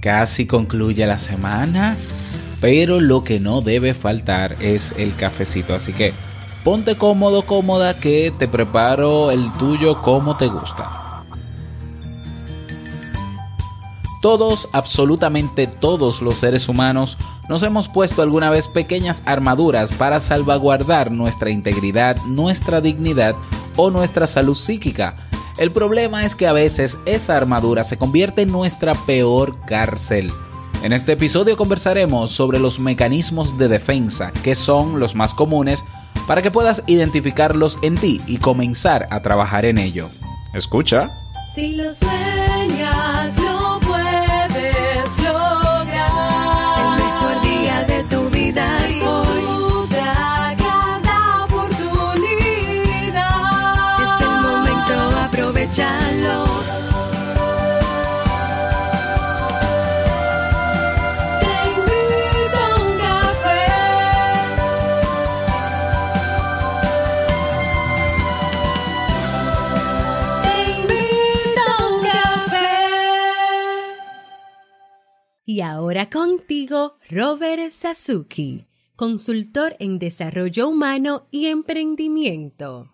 Casi concluye la semana, pero lo que no debe faltar es el cafecito. Así que ponte cómodo, cómoda, que te preparo el tuyo como te gusta. Todos, absolutamente todos los seres humanos, nos hemos puesto alguna vez pequeñas armaduras para salvaguardar nuestra integridad, nuestra dignidad o nuestra salud psíquica. El problema es que a veces esa armadura se convierte en nuestra peor cárcel. En este episodio conversaremos sobre los mecanismos de defensa, que son los más comunes, para que puedas identificarlos en ti y comenzar a trabajar en ello. Escucha. Si lo sueñas, contigo, Robert Sasuki, consultor en desarrollo humano y emprendimiento.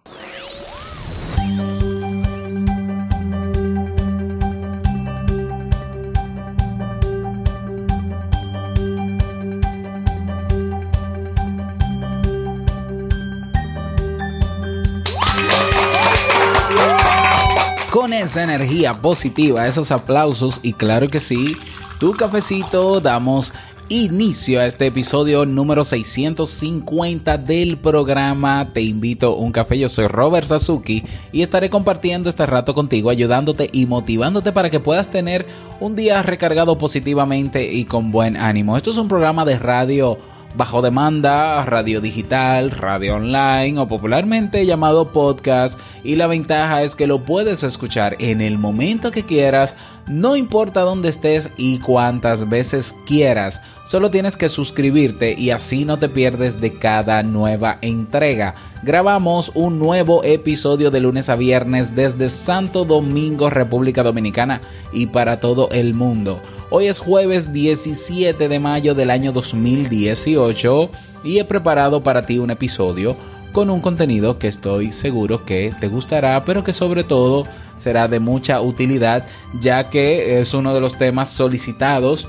Con esa energía positiva, esos aplausos y claro que sí, tu cafecito, damos inicio a este episodio número 650 del programa Te invito a un café. Yo soy Robert Sasuki y estaré compartiendo este rato contigo, ayudándote y motivándote para que puedas tener un día recargado positivamente y con buen ánimo. Esto es un programa de radio bajo demanda, radio digital, radio online o popularmente llamado podcast y la ventaja es que lo puedes escuchar en el momento que quieras, no importa dónde estés y cuántas veces quieras, solo tienes que suscribirte y así no te pierdes de cada nueva entrega. Grabamos un nuevo episodio de lunes a viernes desde Santo Domingo, República Dominicana y para todo el mundo. Hoy es jueves 17 de mayo del año 2018 y he preparado para ti un episodio con un contenido que estoy seguro que te gustará, pero que sobre todo será de mucha utilidad, ya que es uno de los temas solicitados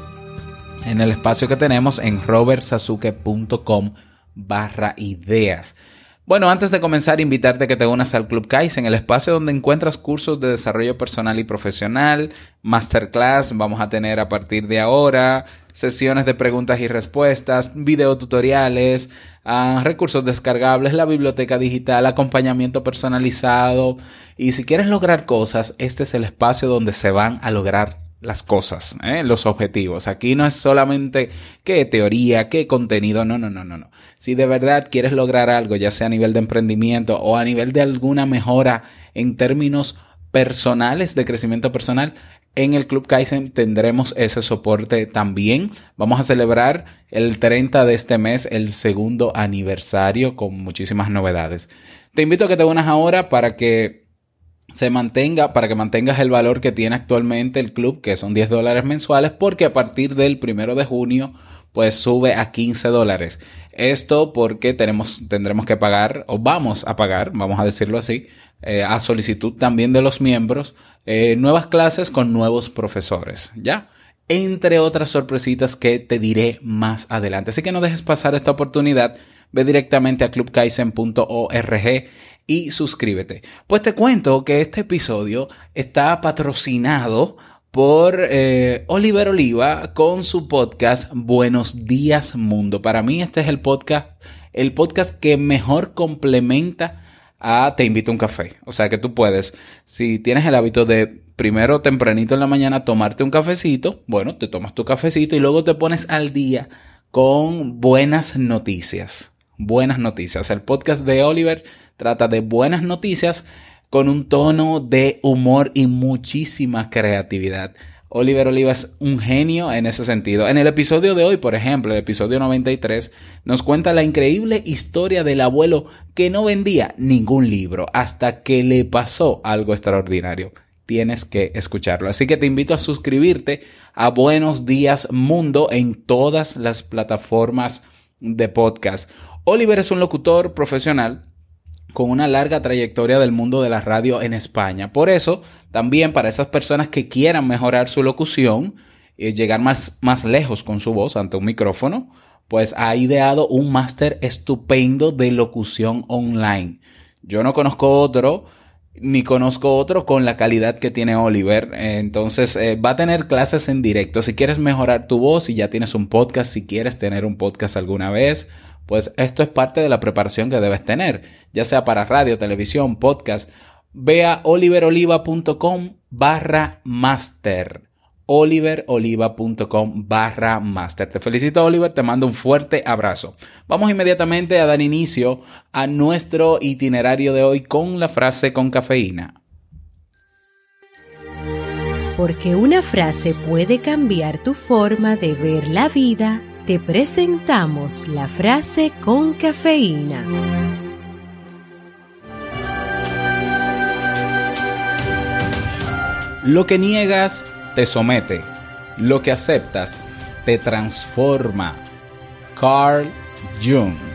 en el espacio que tenemos en robertsasuke.com barra ideas. Bueno, antes de comenzar, invitarte a que te unas al Club Kaizen, el espacio donde encuentras cursos de desarrollo personal y profesional, masterclass, vamos a tener a partir de ahora, sesiones de preguntas y respuestas, videotutoriales, uh, recursos descargables, la biblioteca digital, acompañamiento personalizado. Y si quieres lograr cosas, este es el espacio donde se van a lograr las cosas, ¿eh? los objetivos. Aquí no es solamente qué teoría, qué contenido, no, no, no, no, no. Si de verdad quieres lograr algo, ya sea a nivel de emprendimiento o a nivel de alguna mejora en términos personales, de crecimiento personal, en el Club Kaizen tendremos ese soporte también. Vamos a celebrar el 30 de este mes, el segundo aniversario, con muchísimas novedades. Te invito a que te unas ahora para que se mantenga, para que mantengas el valor que tiene actualmente el club, que son 10 dólares mensuales, porque a partir del primero de junio, pues sube a 15 dólares. Esto porque tenemos, tendremos que pagar, o vamos a pagar, vamos a decirlo así, eh, a solicitud también de los miembros, eh, nuevas clases con nuevos profesores, ¿ya? Entre otras sorpresitas que te diré más adelante. Así que no dejes pasar esta oportunidad. Ve directamente a clubkaisen.org y suscríbete. Pues te cuento que este episodio está patrocinado por eh, Oliver Oliva con su podcast Buenos Días Mundo. Para mí este es el podcast, el podcast que mejor complementa a Te invito a un café. O sea que tú puedes, si tienes el hábito de primero tempranito en la mañana tomarte un cafecito, bueno, te tomas tu cafecito y luego te pones al día con buenas noticias. Buenas noticias. El podcast de Oliver Trata de buenas noticias con un tono de humor y muchísima creatividad. Oliver Oliva es un genio en ese sentido. En el episodio de hoy, por ejemplo, el episodio 93, nos cuenta la increíble historia del abuelo que no vendía ningún libro hasta que le pasó algo extraordinario. tienes que escucharlo. Así que te invito a suscribirte a Buenos Días Mundo en todas las plataformas de podcast. Oliver es un locutor profesional con una larga trayectoria del mundo de la radio en España. Por eso, también para esas personas que quieran mejorar su locución y llegar más, más lejos con su voz ante un micrófono, pues ha ideado un máster estupendo de locución online. Yo no conozco otro ni conozco otro con la calidad que tiene Oliver. Entonces eh, va a tener clases en directo. Si quieres mejorar tu voz, si ya tienes un podcast, si quieres tener un podcast alguna vez, pues esto es parte de la preparación que debes tener, ya sea para radio, televisión, podcast. Ve a oliveroliva.com barra master oliveroliva.com barra master. Te felicito Oliver, te mando un fuerte abrazo. Vamos inmediatamente a dar inicio a nuestro itinerario de hoy con la frase con cafeína. Porque una frase puede cambiar tu forma de ver la vida, te presentamos la frase con cafeína. Lo que niegas te somete. Lo que aceptas te transforma. Carl Jung.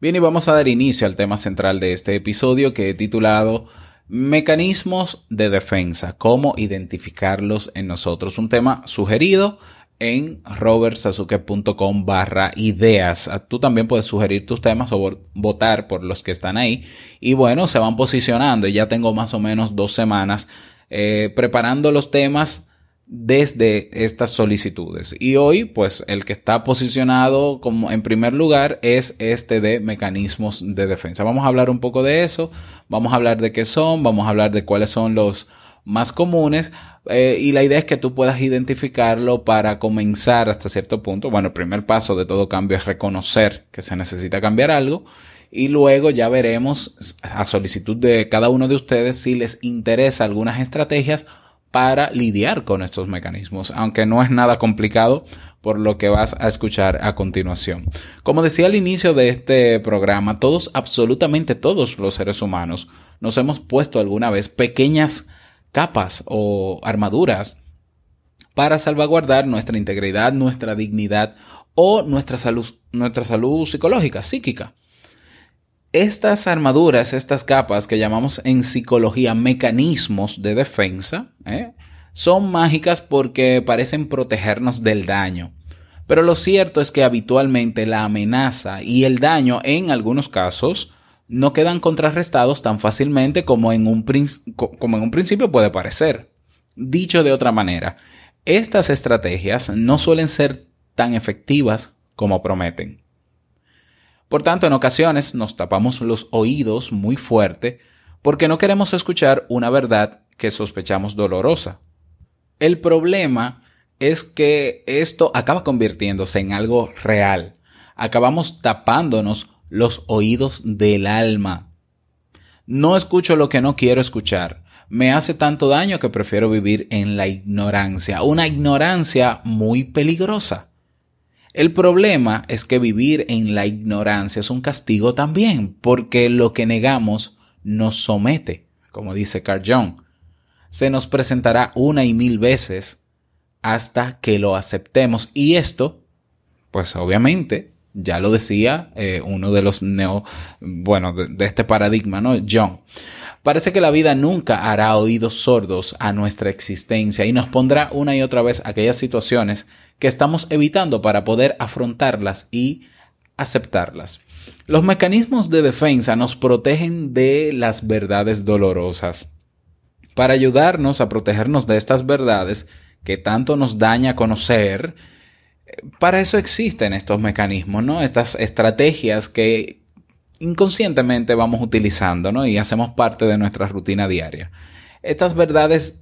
Bien, y vamos a dar inicio al tema central de este episodio que he titulado Mecanismos de defensa, cómo identificarlos en nosotros. Un tema sugerido en robertsasuke.com barra ideas. Ah, tú también puedes sugerir tus temas o votar por los que están ahí. Y bueno, se van posicionando. Ya tengo más o menos dos semanas eh, preparando los temas desde estas solicitudes. Y hoy, pues el que está posicionado como en primer lugar es este de mecanismos de defensa. Vamos a hablar un poco de eso. Vamos a hablar de qué son. Vamos a hablar de cuáles son los más comunes eh, y la idea es que tú puedas identificarlo para comenzar hasta cierto punto. Bueno, el primer paso de todo cambio es reconocer que se necesita cambiar algo y luego ya veremos a solicitud de cada uno de ustedes si les interesa algunas estrategias para lidiar con estos mecanismos, aunque no es nada complicado por lo que vas a escuchar a continuación. Como decía al inicio de este programa, todos, absolutamente todos los seres humanos, nos hemos puesto alguna vez pequeñas capas o armaduras para salvaguardar nuestra integridad, nuestra dignidad o nuestra salud, nuestra salud psicológica, psíquica. Estas armaduras, estas capas que llamamos en psicología mecanismos de defensa, ¿eh? son mágicas porque parecen protegernos del daño. Pero lo cierto es que habitualmente la amenaza y el daño en algunos casos no quedan contrarrestados tan fácilmente como en un, como en un principio puede parecer. Dicho de otra manera, estas estrategias no suelen ser tan efectivas como prometen. Por tanto, en ocasiones nos tapamos los oídos muy fuerte porque no queremos escuchar una verdad que sospechamos dolorosa. El problema es que esto acaba convirtiéndose en algo real. Acabamos tapándonos los oídos del alma. No escucho lo que no quiero escuchar. Me hace tanto daño que prefiero vivir en la ignorancia, una ignorancia muy peligrosa. El problema es que vivir en la ignorancia es un castigo también, porque lo que negamos nos somete, como dice Carl Jung. Se nos presentará una y mil veces hasta que lo aceptemos y esto, pues obviamente, ya lo decía eh, uno de los neo, bueno, de, este paradigma, ¿no? John. Parece que la vida nunca hará oídos sordos a nuestra existencia y nos pondrá una y otra vez aquellas situaciones que estamos evitando para poder afrontarlas y aceptarlas. Los mecanismos de defensa nos protegen de las verdades dolorosas. Para ayudarnos a protegernos de estas verdades que tanto nos daña conocer, para eso existen estos mecanismos, ¿no? Estas estrategias que inconscientemente vamos utilizando, ¿no? Y hacemos parte de nuestra rutina diaria. Estas verdades,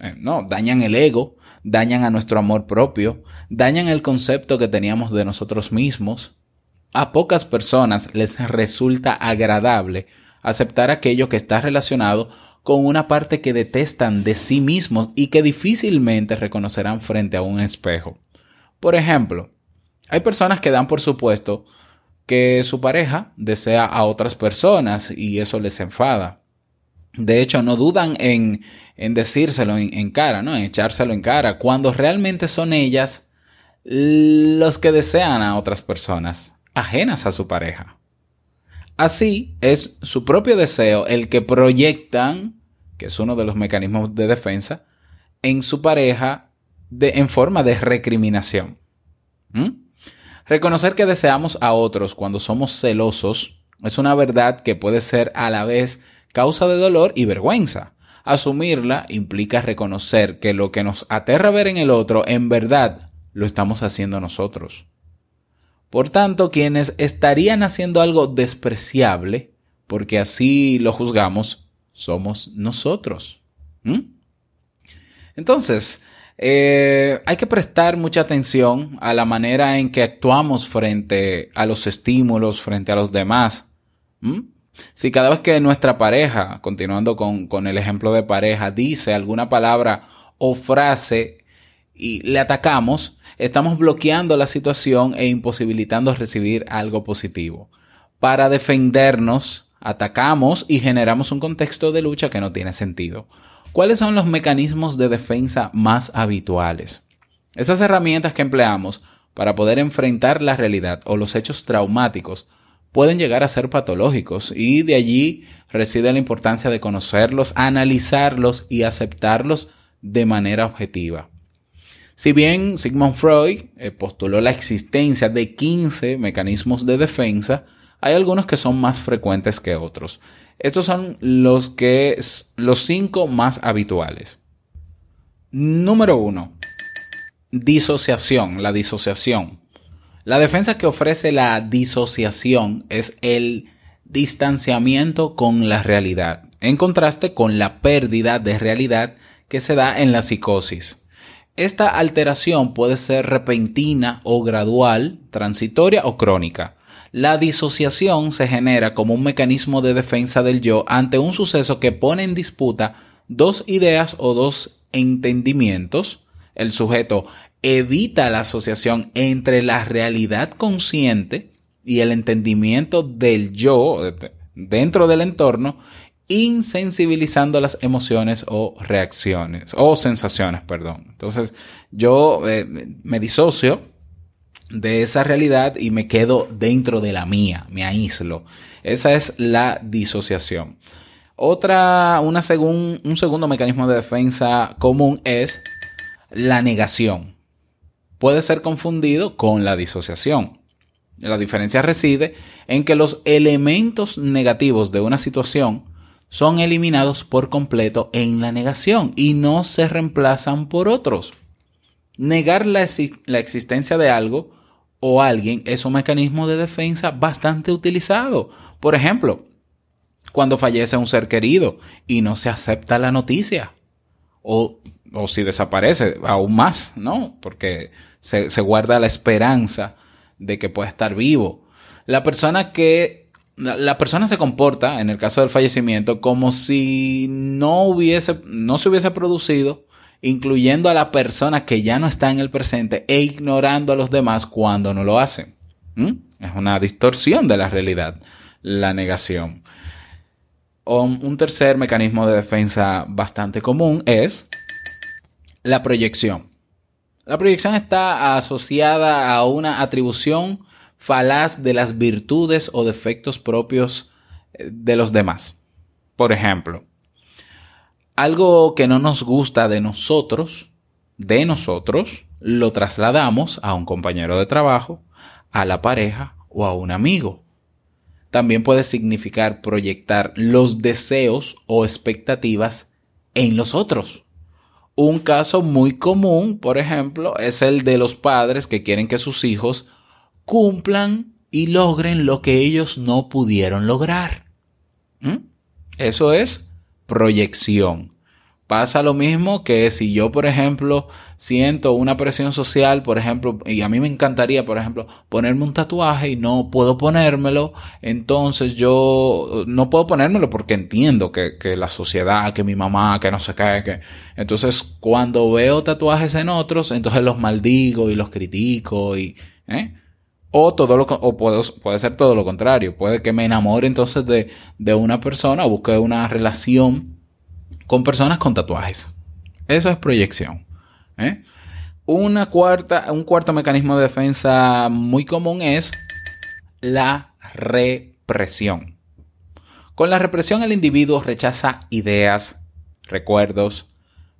eh, no, dañan el ego, dañan a nuestro amor propio, dañan el concepto que teníamos de nosotros mismos. A pocas personas les resulta agradable aceptar aquello que está relacionado con una parte que detestan de sí mismos y que difícilmente reconocerán frente a un espejo. Por ejemplo, hay personas que dan por supuesto que su pareja desea a otras personas y eso les enfada. De hecho, no dudan en, en decírselo en, cara, ¿no? En echárselo en cara, cuando realmente son ellas los que desean a otras personas, ajenas a su pareja. Así es su propio deseo el que proyectan, que es uno de los mecanismos de defensa, en su pareja de, en forma de recriminación. ¿Mm? Reconocer que deseamos a otros cuando somos celosos es una verdad que puede ser a la vez causa de dolor y vergüenza. Asumirla implica reconocer que lo que nos aterra ver en el otro en verdad lo estamos haciendo nosotros. Por tanto, quienes estarían haciendo algo despreciable, porque así lo juzgamos, somos nosotros. ¿Mm? Entonces, eh, hay que prestar mucha atención a la manera en que actuamos frente a los estímulos, frente a los demás. Si cada vez que nuestra pareja, continuando con, con el ejemplo de pareja, dice alguna palabra o frase y le atacamos, estamos bloqueando la situación e imposibilitando recibir algo positivo. Para defendernos, atacamos y generamos un contexto de lucha que no tiene sentido. ¿Cuáles son los mecanismos de defensa más habituales? Esas herramientas que empleamos para poder enfrentar la realidad o los hechos traumáticos pueden llegar a ser patológicos y de allí reside la importancia de conocerlos, analizarlos y aceptarlos de manera objetiva. Si bien Sigmund Freud eh, postuló la existencia de 15 mecanismos de defensa, hay algunos que son más frecuentes que otros. Estos son los que los cinco más habituales. Número uno. Disociación, la disociación. La defensa que ofrece la disociación es el distanciamiento con la realidad, en contraste con la pérdida de realidad que se da en la psicosis. Esta alteración puede ser repentina o gradual, transitoria o crónica. La disociación se genera como un mecanismo de defensa del yo ante un suceso que pone en disputa dos ideas o dos entendimientos. El sujeto evita la asociación entre la realidad consciente y el entendimiento del yo dentro del entorno, insensibilizando las emociones o reacciones o sensaciones, perdón. Entonces, yo eh, me disocio de esa realidad y me quedo dentro de la mía, me aíslo. Esa es la disociación. Otra, una un segundo mecanismo de defensa común es la negación. Puede ser confundido con la disociación. La diferencia reside en que los elementos negativos de una situación son eliminados por completo en la negación y no se reemplazan por otros. Negar la, la existencia de algo o alguien es un mecanismo de defensa bastante utilizado. Por ejemplo, cuando fallece un ser querido y no se acepta la noticia. O, o si desaparece, aún más, ¿no? Porque se, se, guarda la esperanza de que pueda estar vivo. La persona que. La persona se comporta, en el caso del fallecimiento, como si no hubiese, no se hubiese producido incluyendo a la persona que ya no está en el presente e ignorando a los demás cuando no lo hacen. ¿Mm? Es una distorsión de la realidad, la negación. Un tercer mecanismo de defensa bastante común es la proyección. La proyección está asociada a una atribución falaz de las virtudes o defectos propios eh, de los demás. Por ejemplo, algo que no nos gusta de nosotros, de nosotros, lo trasladamos a un compañero de trabajo, a la pareja o a un amigo. También puede significar proyectar los deseos o expectativas en los otros. Un caso muy común, por ejemplo, es el de los padres que quieren que sus hijos cumplan y logren lo que ellos no pudieron lograr. ¿Mm? Eso es proyección. Pasa lo mismo que si yo, por ejemplo, siento una presión social, por ejemplo, y a mí me encantaría, por ejemplo, ponerme un tatuaje y no puedo ponérmelo, entonces yo no puedo ponérmelo porque entiendo que, que la sociedad, que mi mamá, que no se cae, que... Entonces, cuando veo tatuajes en otros, entonces los maldigo y los critico y... ¿eh? O todo lo o puede, ser todo lo contrario. Puede que me enamore entonces de, de una persona o busque una relación con personas con tatuajes. Eso es proyección. ¿eh? Una cuarta, un cuarto mecanismo de defensa muy común es la represión. Con la represión el individuo rechaza ideas, recuerdos,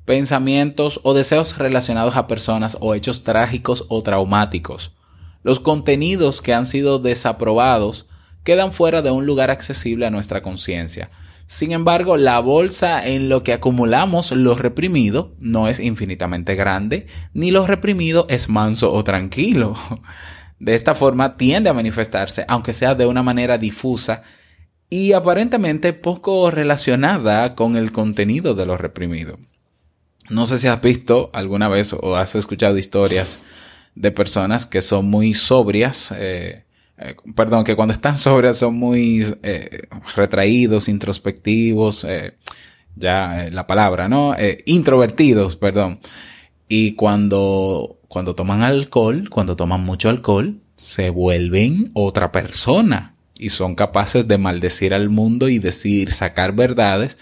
pensamientos o deseos relacionados a personas o hechos trágicos o traumáticos. Los contenidos que han sido desaprobados quedan fuera de un lugar accesible a nuestra conciencia. Sin embargo, la bolsa en lo que acumulamos lo reprimido no es infinitamente grande, ni lo reprimido es manso o tranquilo. De esta forma tiende a manifestarse, aunque sea de una manera difusa y aparentemente poco relacionada con el contenido de lo reprimido. No sé si has visto alguna vez o has escuchado historias de personas que son muy sobrias, eh, eh, perdón, que cuando están sobrias son muy eh, retraídos, introspectivos, ya la palabra, ¿no? introvertidos, perdón. Y cuando, cuando toman alcohol, cuando toman mucho alcohol, se vuelven otra persona y son capaces de maldecir al mundo y decir, sacar verdades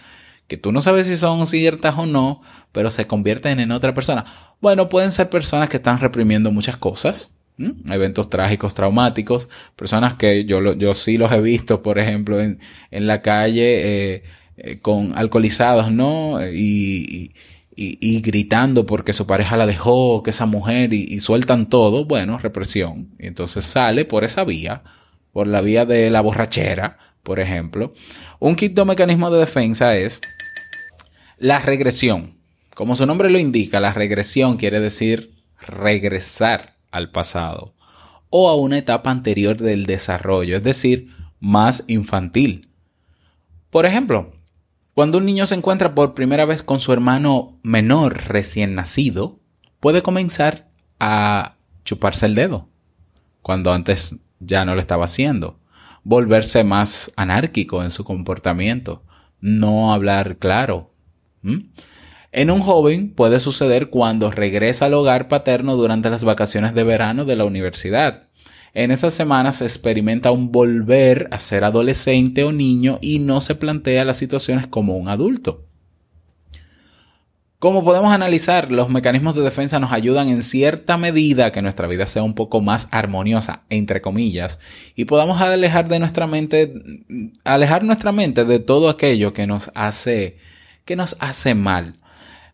que tú no sabes si son ciertas o no, pero se convierten en otra persona. Bueno, pueden ser personas que están reprimiendo muchas cosas, eventos trágicos, traumáticos, personas que yo, yo sí los he visto, por ejemplo, en, en la calle eh, eh, con alcoholizados, ¿no? Y, y, y, gritando porque su pareja la dejó, que esa mujer, y, y sueltan todo, bueno, represión. Y entonces sale por esa vía, por la vía de la borrachera, por ejemplo. Un quinto mecanismo de defensa es la regresión. Como su nombre lo indica, la regresión quiere decir regresar al pasado o a una etapa anterior del desarrollo, es decir, más infantil. Por ejemplo, cuando un niño se encuentra por primera vez con su hermano menor recién nacido, puede comenzar a chuparse el dedo, cuando antes ya no lo estaba haciendo, volverse más anárquico en su comportamiento, no hablar claro. En un joven puede suceder cuando regresa al hogar paterno durante las vacaciones de verano de la universidad. En esas semanas se experimenta un volver a ser adolescente o niño y no se plantea las situaciones como un adulto. Como podemos analizar, los mecanismos de defensa nos ayudan en cierta medida a que nuestra vida sea un poco más armoniosa, entre comillas, y podamos alejar de nuestra mente, alejar nuestra mente de todo aquello que nos hace, que nos hace mal.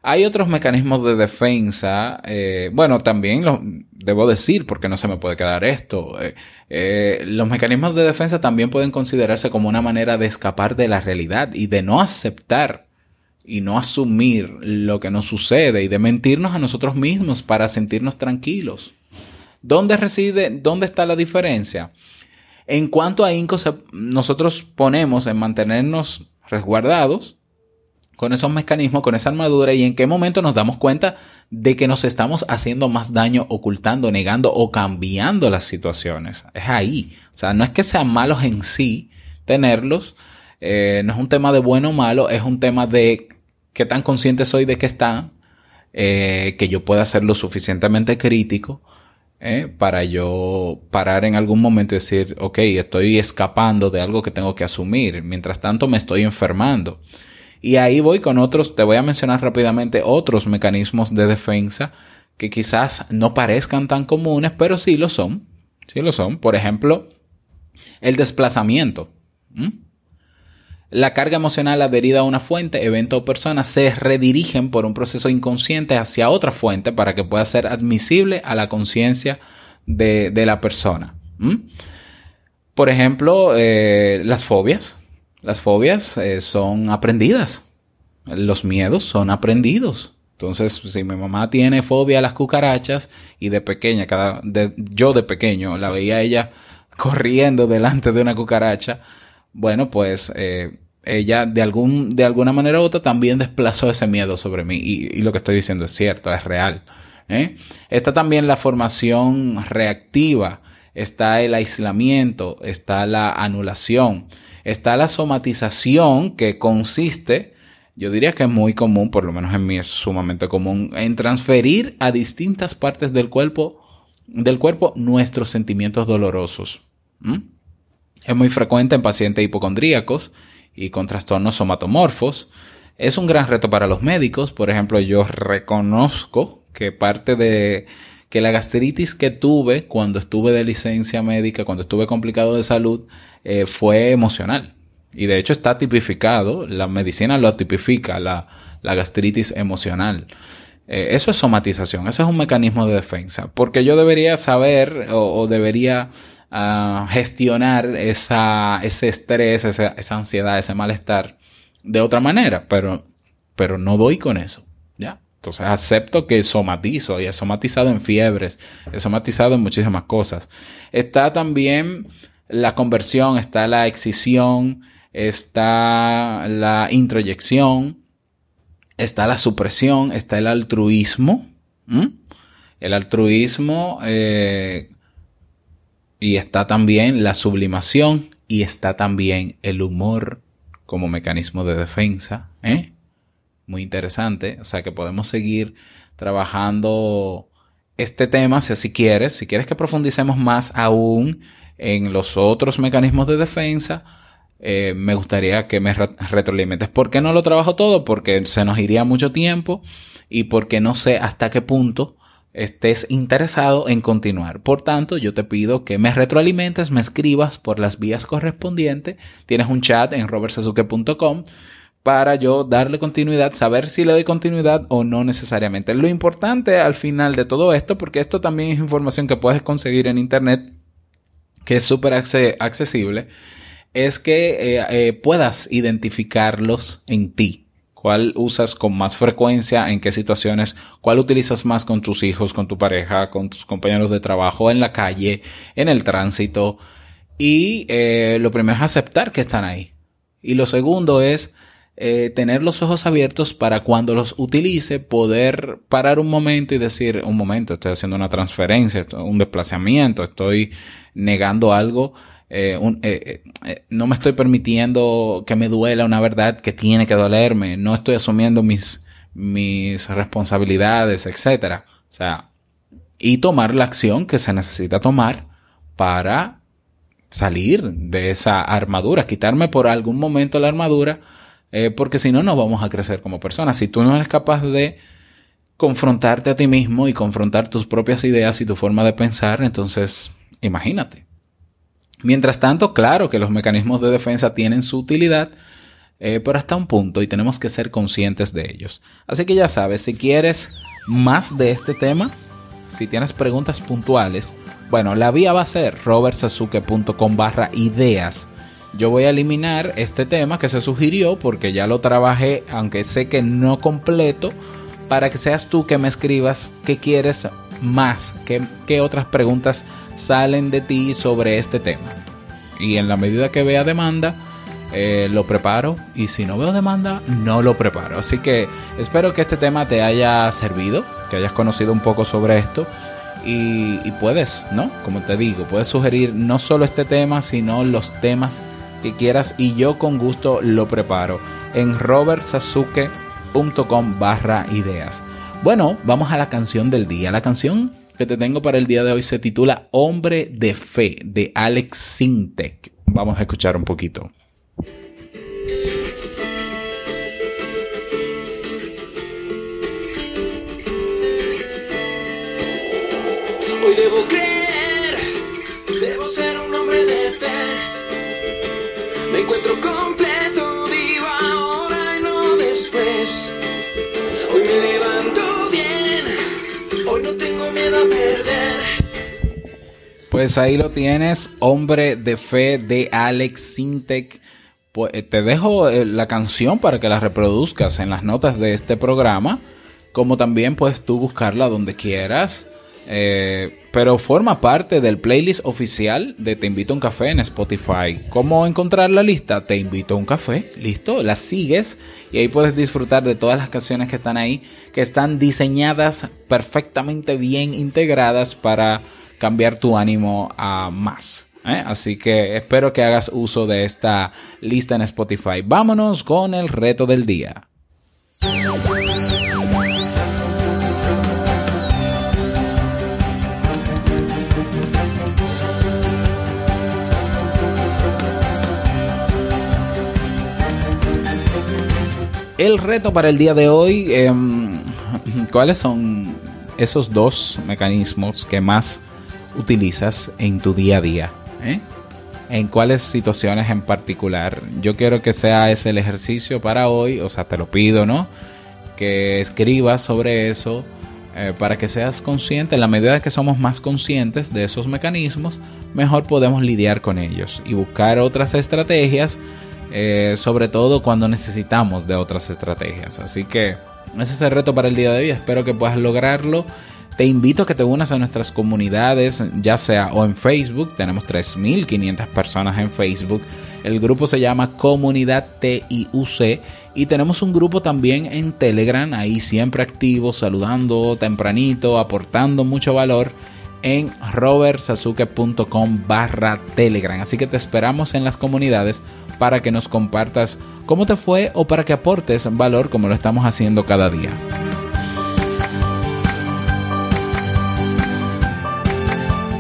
Hay otros mecanismos de defensa, eh, bueno, también lo debo decir porque no se me puede quedar esto. Eh, eh, los mecanismos de defensa también pueden considerarse como una manera de escapar de la realidad y de no aceptar y no asumir lo que nos sucede y de mentirnos a nosotros mismos para sentirnos tranquilos. ¿Dónde reside, dónde está la diferencia? En cuanto a INCO, nosotros ponemos en mantenernos resguardados con esos mecanismos, con esa armadura y en qué momento nos damos cuenta de que nos estamos haciendo más daño, ocultando, negando o cambiando las situaciones. Es ahí. O sea, no es que sean malos en sí tenerlos, eh, no es un tema de bueno o malo, es un tema de qué tan consciente soy de que están, eh, que yo pueda ser lo suficientemente crítico eh, para yo parar en algún momento y decir, ok, estoy escapando de algo que tengo que asumir, mientras tanto me estoy enfermando. Y ahí voy con otros, te voy a mencionar rápidamente otros mecanismos de defensa que quizás no parezcan tan comunes, pero sí lo son. Sí lo son. Por ejemplo, el desplazamiento. La carga emocional adherida a una fuente, evento o persona se redirigen por un proceso inconsciente hacia otra fuente para que pueda ser admisible a la conciencia de, la persona. Por ejemplo, eh, las fobias. Las fobias eh, son aprendidas. Los miedos son aprendidos. Entonces, si mi mamá tiene fobia a las cucarachas y de pequeña, cada, de, yo de pequeño la veía ella corriendo delante de una cucaracha, bueno, pues eh, ella de, algún, de alguna manera u otra también desplazó ese miedo sobre mí. Y, lo que estoy diciendo es cierto, es real. ¿eh? Está también la formación reactiva, está el aislamiento, está la anulación, está la somatización que consiste, yo diría que es muy común, por lo menos en mí es sumamente común, en transferir a distintas partes del cuerpo, del cuerpo nuestros sentimientos dolorosos. Es muy frecuente en pacientes hipocondríacos y con trastornos somatomorfos. Es un gran reto para los médicos. Por ejemplo, yo reconozco que parte de que la gastritis que tuve cuando estuve de licencia médica, cuando estuve complicado de salud, eh, fue emocional. Y de hecho está tipificado, la medicina lo tipifica, la, gastritis emocional. Eh, eso es somatización, eso es un mecanismo de defensa, porque yo debería saber o debería gestionar esa, ese estrés, esa, esa, ansiedad, ese malestar de otra manera, pero, pero no doy con eso. Entonces acepto que somatizo y he somatizado en fiebres, he somatizado en muchísimas cosas. Está también la conversión, está la excisión, está la introyección, está la supresión, está el altruismo. El altruismo eh, y está también la sublimación y está también el humor como mecanismo de defensa. ¿eh? Muy interesante. O sea que podemos seguir trabajando este tema si así quieres. Si quieres que profundicemos más aún en los otros mecanismos de defensa, eh, me gustaría que me retroalimentes. ¿Por qué no lo trabajo todo? Porque se nos iría mucho tiempo y porque no sé hasta qué punto estés interesado en continuar. Por tanto, yo te pido que me retroalimentes, me escribas por las vías correspondientes. Tienes un chat en robertsazuke.com para yo darle continuidad, saber si le doy continuidad o no necesariamente. Lo importante al final de todo esto, porque esto también es información que puedes conseguir en Internet, que es súper accesible, es que eh, eh, puedas identificarlos en ti cuál usas con más frecuencia, en qué situaciones, cuál utilizas más con tus hijos, con tu pareja, con tus compañeros de trabajo, en la calle, en el tránsito. Y eh, lo primero es aceptar que están ahí. Y lo segundo es eh, tener los ojos abiertos para cuando los utilice poder parar un momento y decir, un momento, estoy haciendo una transferencia, un desplazamiento, estoy negando algo eh, eh, eh, no me estoy permitiendo que me duela una verdad que tiene que dolerme, no estoy asumiendo mis, mis responsabilidades, etcétera. O sea, y tomar la acción que se necesita tomar para salir de esa armadura, quitarme por algún momento la armadura, porque si no, no vamos a crecer como personas. Si tú no eres capaz de confrontarte a ti mismo y confrontar tus propias ideas y tu forma de pensar, entonces imagínate. Mientras tanto, claro que los mecanismos de defensa tienen su utilidad, eh, pero hasta un punto y tenemos que ser conscientes de ellos. Así que ya sabes, si quieres más de este tema, si tienes preguntas puntuales, bueno, la vía va a ser robertsazuke.com barra ideas. Yo voy a eliminar este tema que se sugirió porque ya lo trabajé, aunque sé que no completo, para que seas tú que me escribas qué quieres más, qué, qué otras preguntas salen de ti sobre este tema. Y en la medida que vea demanda, eh, lo preparo y si no veo demanda, no lo preparo. Así que espero que este tema te haya servido, que hayas conocido un poco sobre esto y, y puedes, ¿no? Como te digo, puedes sugerir no solo este tema, sino los temas quieras y yo con gusto lo preparo en robertsazuke.com barra ideas. Bueno, vamos a la canción del día. La canción que te tengo para el día de hoy se titula Hombre de Fe de Alex Sintek. Vamos a escuchar un poquito. Pues ahí lo tienes, Hombre de Fe de Alex Sintek. Pues eh, te dejo eh, la canción para que la reproduzcas en las notas de este programa, como también puedes tú buscarla donde quieras. Eh, pero forma parte del playlist oficial de Te invito a un café en Spotify. ¿Cómo encontrar la lista? Te invito a un café, listo, la sigues y ahí puedes disfrutar de todas las canciones que están ahí, que están diseñadas perfectamente bien integradas para cambiar tu ánimo a más. ¿eh? Así que espero que hagas uso de esta lista en Spotify. Vámonos con el reto del día. El reto para el día de hoy, em, ¿cuáles son esos dos mecanismos que más utilizas en tu día a día? eh? ¿En cuáles situaciones en particular? Yo quiero que sea ese el ejercicio para hoy, o sea, te lo pido, ¿no? Que escribas sobre eso eh, para que seas consciente. En la medida que somos más conscientes de esos mecanismos, mejor podemos lidiar con ellos y buscar otras estrategias eh, sobre todo cuando necesitamos de otras estrategias. Así que ese es el reto para el día de hoy, espero que puedas lograrlo. Te invito a que te unas a nuestras comunidades, ya sea o en Facebook, tenemos 3.500 personas en Facebook. El grupo se llama Comunidad TIUC y tenemos un grupo también en Telegram, ahí siempre activo, saludando tempranito, aportando mucho valor en robertsazuke.com barra telegram. Así que te esperamos en las comunidades para que nos compartas cómo te fue o para que aportes valor como lo estamos haciendo cada día.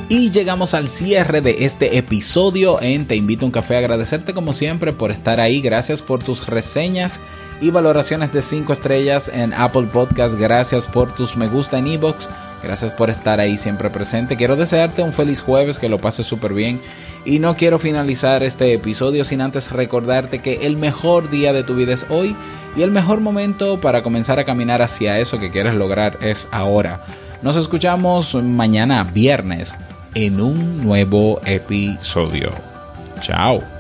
Y llegamos al cierre de este episodio en Te invito a un café. Agradecerte como siempre por estar ahí. Gracias por tus reseñas y valoraciones de 5 estrellas en Apple Podcast. Gracias por tus me gusta en iBox. Gracias por estar ahí siempre presente. Quiero desearte un feliz jueves, que lo pases súper bien. Y no quiero finalizar este episodio sin antes recordarte que el mejor día de tu vida es hoy y el mejor momento para comenzar a caminar hacia eso que quieres lograr es ahora. Nos escuchamos mañana viernes en un nuevo episodio. Chao.